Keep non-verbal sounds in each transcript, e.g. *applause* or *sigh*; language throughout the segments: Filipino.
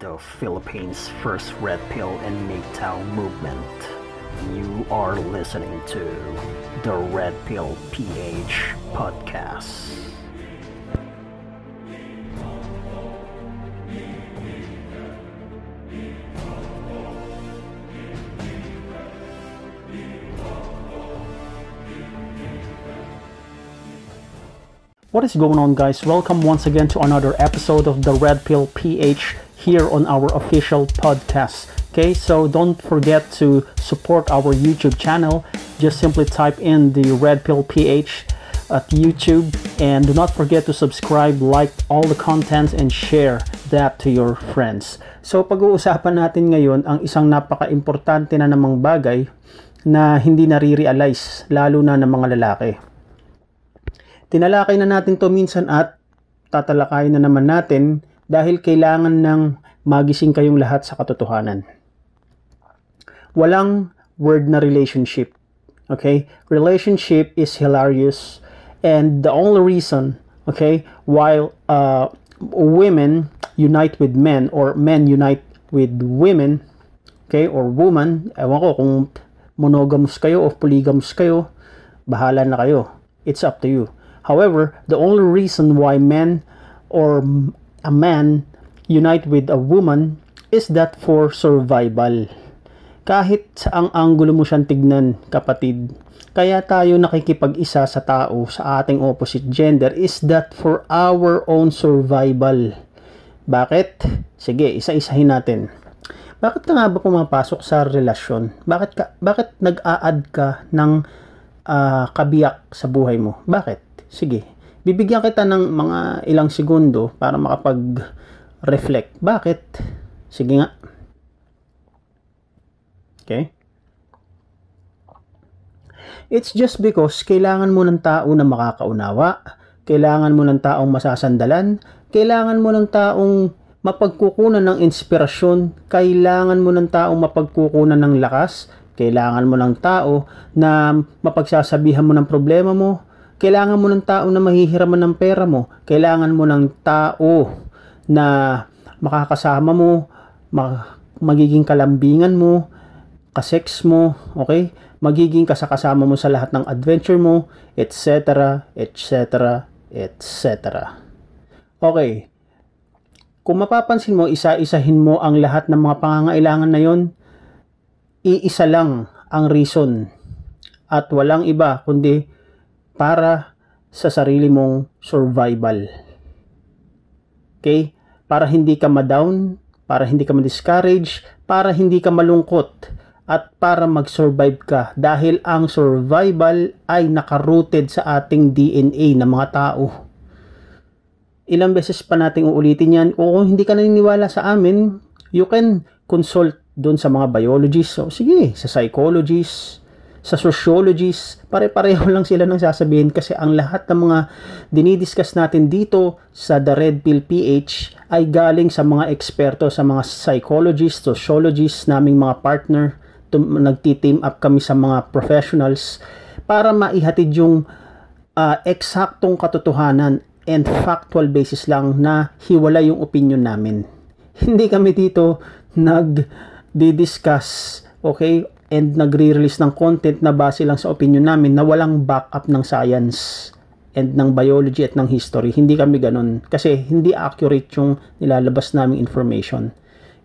the Philippines' first red pill and MGTOW movement. You are listening to the Red Pill PH podcast. What is going on guys? Welcome once again to another episode of the Red Pill PH here on our official podcast. Okay, so don't forget to support our YouTube channel. Just simply type in the Red Pill PH at YouTube and do not forget to subscribe, like all the contents and share that to your friends. So pag-uusapan natin ngayon ang isang napaka-importante na namang bagay na hindi nare-realize lalo na ng mga lalaki. Tinalakay na natin to minsan at tatalakayin na naman natin dahil kailangan ng magising kayong lahat sa katotohanan. Walang word na relationship. Okay? Relationship is hilarious and the only reason, okay, while uh, women unite with men or men unite with women, okay, or woman, ewan ko kung monogamous kayo o polygamous kayo, bahala na kayo. It's up to you. However, the only reason why men or a man unite with a woman is that for survival. Kahit sa ang anggulo mo siyang tignan, kapatid, kaya tayo nakikipag-isa sa tao sa ating opposite gender is that for our own survival. Bakit? Sige, isa-isahin natin. Bakit ka nga ba pumapasok sa relasyon? Bakit ka, bakit nag-a-add ka ng uh, kabiyak sa buhay mo? Bakit? Sige, bibigyan kita ng mga ilang segundo para makapag-reflect. Bakit? Sige nga. Okay? It's just because kailangan mo ng tao na makakaunawa, kailangan mo ng taong masasandalan, kailangan mo ng taong mapagkukunan ng inspirasyon, kailangan mo ng taong mapagkukunan ng lakas, kailangan mo ng tao na mapagsasabihan mo ng problema mo, kailangan mo ng tao na mahihiraman ng pera mo. Kailangan mo ng tao na makakasama mo, magiging kalambingan mo, kasex mo, okay? Magiging kasakasama mo sa lahat ng adventure mo, etc., etc., etc. Okay. Kung mapapansin mo, isa-isahin mo ang lahat ng mga pangangailangan na yon, iisa lang ang reason at walang iba kundi para sa sarili mong survival. Okay? Para hindi ka ma-down, para hindi ka ma-discourage, para hindi ka malungkot, at para mag-survive ka dahil ang survival ay nakarooted sa ating DNA ng mga tao. Ilang beses pa nating uulitin yan. O kung hindi ka naniniwala sa amin, you can consult doon sa mga biologists. So, sige, sa psychologists, sa sociologists, pare-pareho lang sila nang sasabihin kasi ang lahat ng mga dinidiscuss natin dito sa The Red Pill PH ay galing sa mga eksperto, sa mga psychologists, sociologists, naming mga partner. Tum- nagti-team up kami sa mga professionals para maihatid yung uh, eksaktong katotohanan and factual basis lang na hiwala yung opinion namin. Hindi kami dito nag-discuss, okay, and nagre-release ng content na base lang sa opinion namin na walang backup ng science and ng biology at ng history. Hindi kami ganun. Kasi hindi accurate yung nilalabas naming information.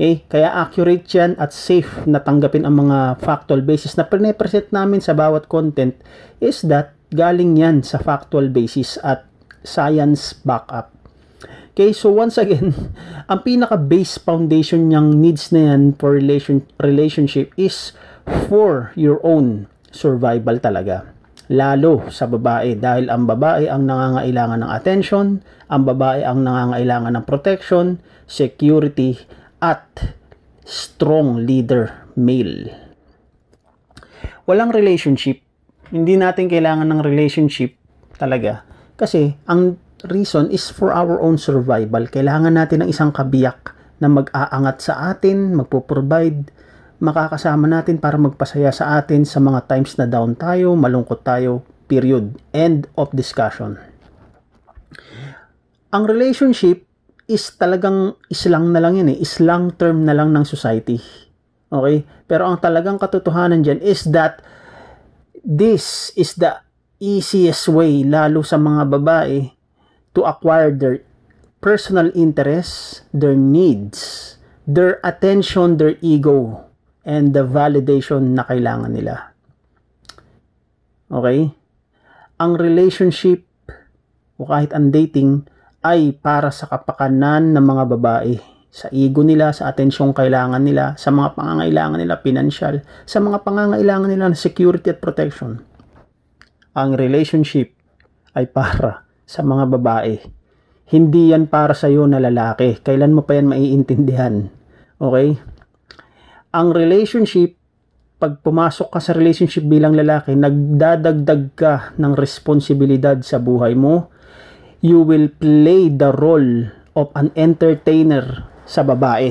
Okay? Kaya accurate yan at safe na tanggapin ang mga factual basis na pre-present namin sa bawat content is that galing yan sa factual basis at science backup. Okay, so once again, *laughs* ang pinaka-base foundation niyang needs na yan for relation, relationship is for your own survival talaga. Lalo sa babae dahil ang babae ang nangangailangan ng attention, ang babae ang nangangailangan ng protection, security, at strong leader male. Walang relationship. Hindi natin kailangan ng relationship talaga. Kasi ang reason is for our own survival. Kailangan natin ng isang kabiyak na mag-aangat sa atin, magpo-provide, makakasama natin para magpasaya sa atin sa mga times na down tayo, malungkot tayo, period. End of discussion. Ang relationship is talagang islang na lang yan eh. Islang term na lang ng society. Okay? Pero ang talagang katotohanan dyan is that this is the easiest way, lalo sa mga babae, to acquire their personal interests, their needs, their attention, their ego, and the validation na kailangan nila. Okay? Ang relationship o kahit ang dating ay para sa kapakanan ng mga babae, sa ego nila, sa atensyong kailangan nila, sa mga pangangailangan nila financial, sa mga pangangailangan nila ng security at protection. Ang relationship ay para sa mga babae. Hindi yan para sa iyo na lalaki. Kailan mo pa yan maiintindihan? Okay? Ang relationship, pag pumasok ka sa relationship bilang lalaki, nagdadagdag ka ng responsibilidad sa buhay mo, you will play the role of an entertainer sa babae.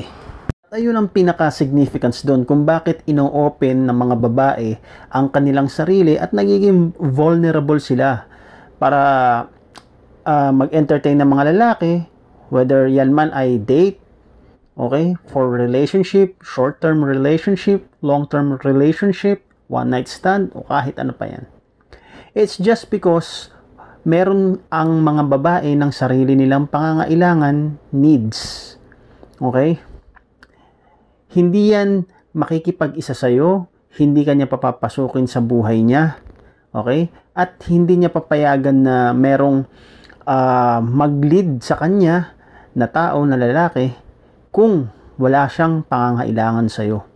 Ayun ang pinaka-significance doon kung bakit ino-open ng mga babae ang kanilang sarili at nagiging vulnerable sila para uh, mag-entertain ng mga lalaki whether yan man ay date okay for relationship short-term relationship long-term relationship one night stand o kahit ano pa yan it's just because meron ang mga babae ng sarili nilang pangangailangan, needs. Okay? Hindi yan makikipag-isa sa'yo, hindi kanya papapasukin sa buhay niya. Okay? At hindi niya papayagan na merong uh, mag-lead sa kanya na tao, na lalaki, kung wala siyang pangangailangan sa'yo.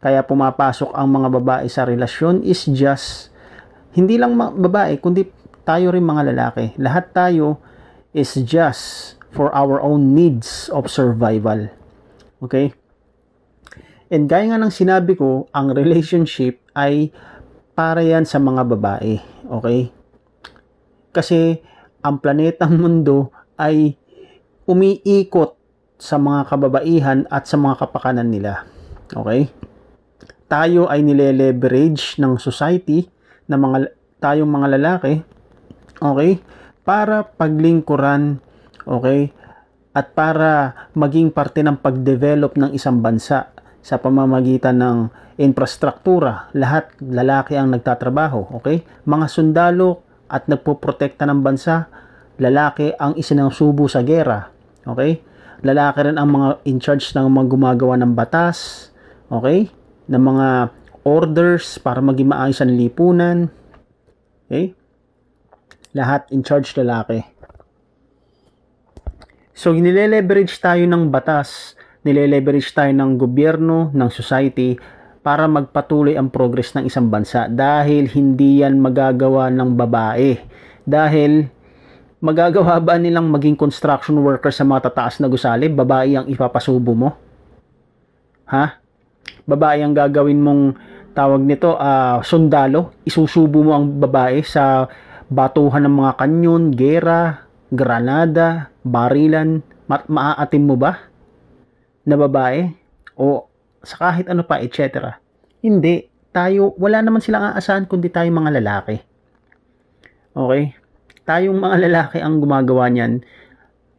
Kaya pumapasok ang mga babae sa relasyon is just hindi lang babae, kundi tayo rin mga lalaki, lahat tayo is just for our own needs of survival. Okay? And gaya nga ng sinabi ko, ang relationship ay para yan sa mga babae. Okay? Kasi ang planetang mundo ay umiikot sa mga kababaihan at sa mga kapakanan nila. Okay? Tayo ay nile-leverage ng society na mga tayong mga lalaki Okay? Para paglingkuran, okay? At para maging parte ng pagdevelop ng isang bansa sa pamamagitan ng infrastruktura, lahat lalaki ang nagtatrabaho, okay? Mga sundalo at nagpoprotekta ng bansa, lalaki ang isinasubo sa gera, okay? Lalaki rin ang mga in charge ng mga gumagawa ng batas, okay? Ng mga orders para maging maayos ang lipunan, okay? lahat in charge lalaki. So, nile-leverage tayo ng batas, nile-leverage tayo ng gobyerno, ng society, para magpatuloy ang progress ng isang bansa dahil hindi yan magagawa ng babae. Dahil magagawa ba nilang maging construction worker sa mga tataas na gusali? Babae ang ipapasubo mo? Ha? Babae ang gagawin mong tawag nito, uh, sundalo? Isusubo mo ang babae sa batuhan ng mga kanyon, gera, granada, barilan, ma- maaatim mo ba? Na babae? O sa kahit ano pa, etc. Hindi. Tayo, wala naman silang aasahan kundi tayo mga lalaki. Okay? Tayong mga lalaki ang gumagawa niyan.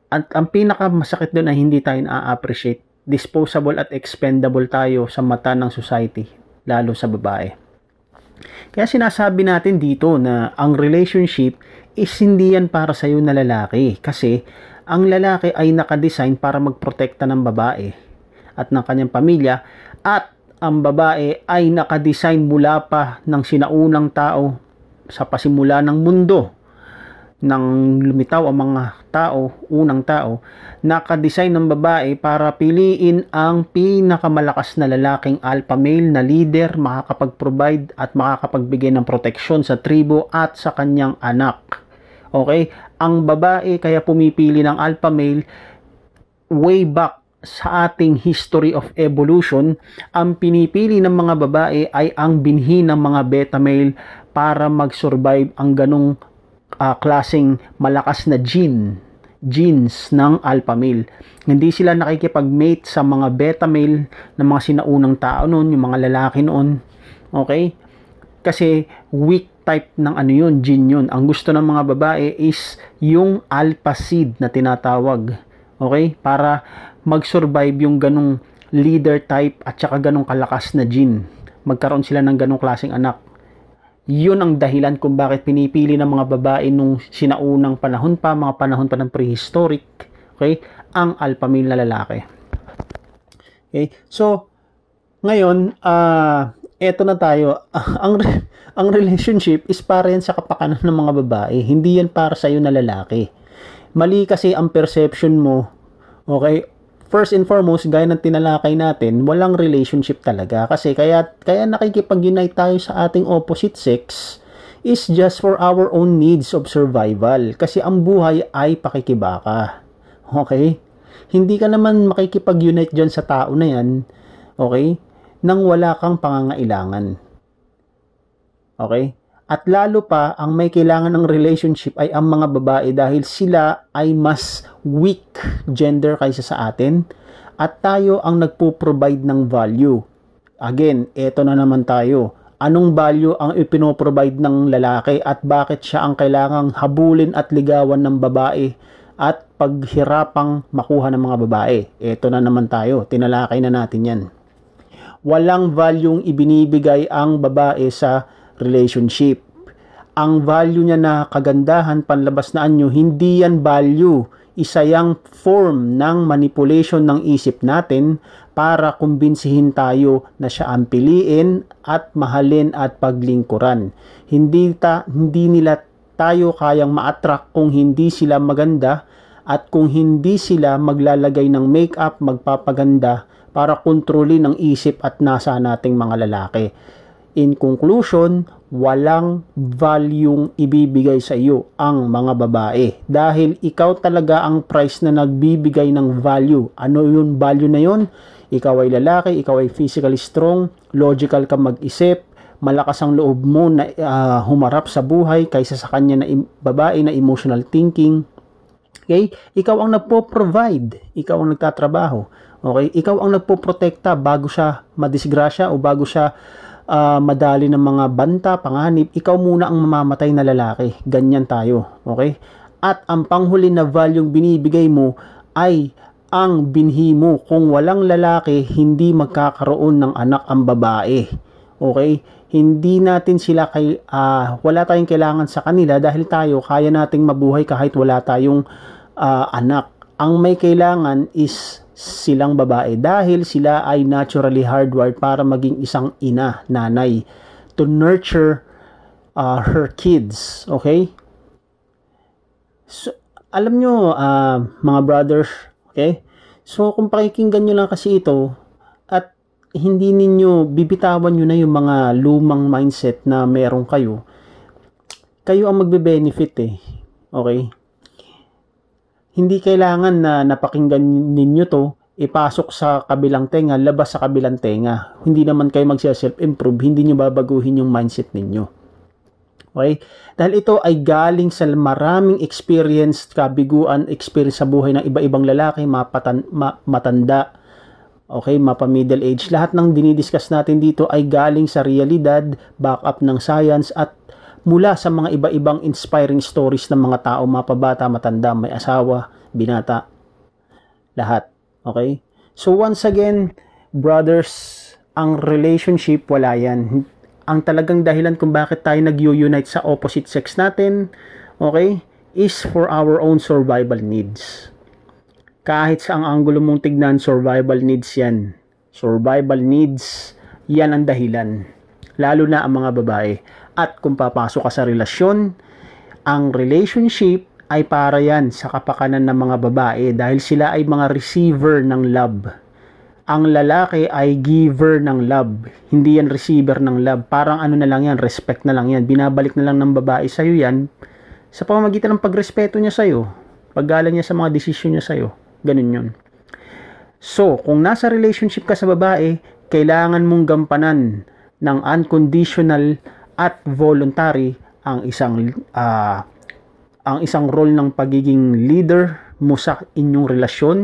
At ang pinakamasakit doon ay hindi tayo na-appreciate. Disposable at expendable tayo sa mata ng society, lalo sa babae. Kaya sinasabi natin dito na ang relationship is hindi yan para sa iyo na lalaki kasi ang lalaki ay nakadesign para magprotekta ng babae at ng kanyang pamilya at ang babae ay nakadesign mula pa ng sinaunang tao sa pasimula ng mundo nang lumitaw ang mga tao, unang tao, nakadesign ng babae para piliin ang pinakamalakas na lalaking alpha male na leader, makakapag-provide at makakapagbigay ng proteksyon sa tribo at sa kanyang anak. Okay? Ang babae kaya pumipili ng alpha male way back sa ating history of evolution, ang pinipili ng mga babae ay ang binhi ng mga beta male para mag-survive ang ganong uh, klaseng malakas na gene genes ng alpha male. Hindi sila nakikipag-mate sa mga beta male ng mga sinaunang tao noon, yung mga lalaki noon. Okay? Kasi weak type ng ano yun, gene yun. Ang gusto ng mga babae is yung alpha seed na tinatawag. Okay? Para mag-survive yung ganong leader type at saka ganong kalakas na gene. Magkaroon sila ng ganong klaseng anak. Yun ang dahilan kung bakit pinipili ng mga babae nung sinaunang panahon pa, mga panahon pa ng prehistoric, okay, ang alpha male na lalaki. Okay? So, ngayon, uh, eto na tayo. *laughs* ang ang relationship is para yan sa kapakanan ng mga babae. Hindi yan para sa iyo na lalaki. Mali kasi ang perception mo. Okay? First and foremost, gaya ng tinalakay natin, walang relationship talaga. Kasi kaya, kaya nakikipag-unite tayo sa ating opposite sex is just for our own needs of survival. Kasi ang buhay ay pakikibaka. Okay? Hindi ka naman makikipag-unite dyan sa tao na yan. Okay? Nang wala kang pangangailangan. Okay? At lalo pa, ang may kailangan ng relationship ay ang mga babae dahil sila ay mas weak gender kaysa sa atin at tayo ang nagpo-provide ng value. Again, eto na naman tayo. Anong value ang ipinoprovide ng lalaki at bakit siya ang kailangang habulin at ligawan ng babae at paghirapang makuha ng mga babae? Eto na naman tayo. Tinalakay na natin yan. Walang value ibinibigay ang babae sa relationship. Ang value niya na kagandahan, panlabas na anyo, hindi yan value. Isa yang form ng manipulation ng isip natin para kumbinsihin tayo na siya ang piliin at mahalin at paglingkuran. Hindi, ta, hindi nila tayo kayang ma-attract kung hindi sila maganda at kung hindi sila maglalagay ng makeup, magpapaganda para kontrolin ang isip at nasa nating mga lalaki. In conclusion, walang valueng ibibigay sa iyo ang mga babae dahil ikaw talaga ang price na nagbibigay ng value. Ano yung value na yon? Ikaw ay lalaki, ikaw ay physically strong, logical ka mag-isip, malakas ang loob mo na uh, humarap sa buhay kaysa sa kanya na babae na emotional thinking. Okay? Ikaw ang nagpo-provide, ikaw ang nagtatrabaho. Okay? Ikaw ang nagpo-protekta bago siya madisgrasya o bago siya uh, madali ng mga banta, panganib, ikaw muna ang mamamatay na lalaki. Ganyan tayo. Okay? At ang panghuli na value binibigay mo ay ang binhi mo. Kung walang lalaki, hindi magkakaroon ng anak ang babae. Okay? Hindi natin sila kay uh, wala tayong kailangan sa kanila dahil tayo kaya nating mabuhay kahit wala tayong uh, anak. Ang may kailangan is silang babae dahil sila ay naturally hardwired para maging isang ina, nanay to nurture uh, her kids, okay? So, alam nyo, uh, mga brothers, okay? So, kung pakikinggan nyo lang kasi ito, at hindi ninyo, bibitawan nyo na yung mga lumang mindset na meron kayo, kayo ang magbe-benefit eh. Okay? Hindi kailangan na napakinggan ninyo to, ipasok sa kabilang tenga, labas sa kabilang tenga. Hindi naman kayo magsa-self-improve, hindi nyo babaguhin yung mindset ninyo. Okay? Dahil ito ay galing sa maraming experience, kabiguan, experience sa buhay ng iba-ibang lalaki, mapatan, ma, matanda, okay, mapa middle age. Lahat ng dinidiscuss natin dito ay galing sa realidad, backup ng science, at mula sa mga iba-ibang inspiring stories ng mga tao, mapabata, matanda, may asawa, binata, lahat. Okay? So once again, brothers, ang relationship wala yan. Ang talagang dahilan kung bakit tayo nag-unite sa opposite sex natin, okay, is for our own survival needs. Kahit sa ang anggulo mong tignan, survival needs yan. Survival needs, yan ang dahilan. Lalo na ang mga babae. At kung papasok ka sa relasyon, ang relationship ay para yan sa kapakanan ng mga babae dahil sila ay mga receiver ng love. Ang lalaki ay giver ng love, hindi yan receiver ng love. Parang ano na lang yan, respect na lang yan. Binabalik na lang ng babae sa'yo yan sa pamamagitan ng pagrespeto niya sa'yo, paggalang niya sa mga desisyon niya sa'yo. Ganun yun. So, kung nasa relationship ka sa babae, kailangan mong gampanan ng unconditional at voluntary ang isang uh, ang isang role ng pagiging leader mo sa inyong relasyon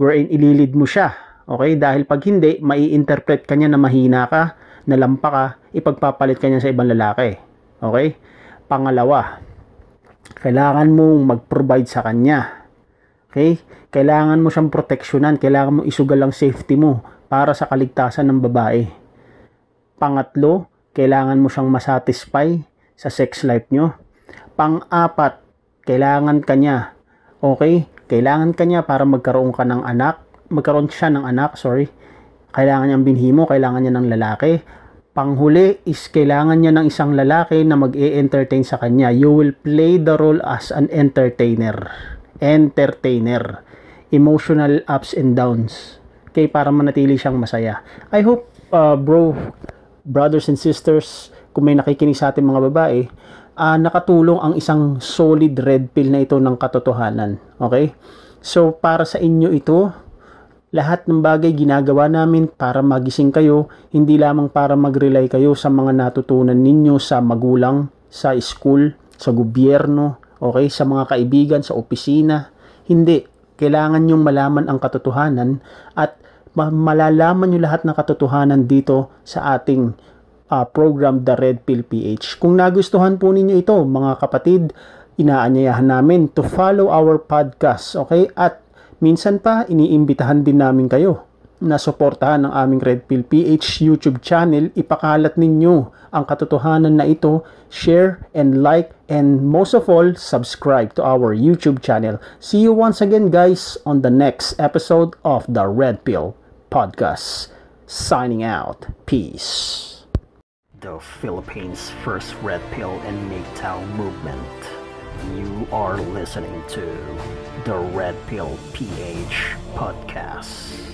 wherein ililid mo siya. Okay? Dahil pag hindi, mai-interpret kanya na mahina ka, na lampa ka, ipagpapalit kanya sa ibang lalaki. Okay? Pangalawa, kailangan mong mag-provide sa kanya. Okay? Kailangan mo siyang proteksyonan, kailangan mo isugal ang safety mo para sa kaligtasan ng babae. Pangatlo, kailangan mo siyang masatisfy sa sex life nyo. Pang-apat, kailangan kanya. Okay? Kailangan kanya para magkaroon ka ng anak. Magkaroon siya ng anak, sorry. Kailangan niyang binhi mo, kailangan niya ng lalaki. Panghuli is kailangan niya ng isang lalaki na mag-e-entertain sa kanya. You will play the role as an entertainer. Entertainer. Emotional ups and downs. Okay, para manatili siyang masaya. I hope, uh, bro, brothers and sisters, kung may nakikinig sa ating mga babae, uh, nakatulong ang isang solid red pill na ito ng katotohanan. Okay? So, para sa inyo ito, lahat ng bagay ginagawa namin para magising kayo, hindi lamang para mag-rely kayo sa mga natutunan ninyo sa magulang, sa school, sa gobyerno, okay, sa mga kaibigan, sa opisina. Hindi. Kailangan nyong malaman ang katotohanan at malalaman nyo lahat ng katotohanan dito sa ating uh, program The Red Pill PH. Kung nagustuhan po ninyo ito, mga kapatid, inaanyayahan namin to follow our podcast, okay? At Minsan pa, iniimbitahan din namin kayo na suportahan ang aming Red Pill PH YouTube channel. Ipakalat ninyo ang katotohanan na ito, share and like and most of all, subscribe to our YouTube channel. See you once again guys on the next episode of the Red Pill Podcast. Signing out. Peace. The Philippines' first Red Pill and MGTOW movement. You are listening to the Red Pill PH podcast.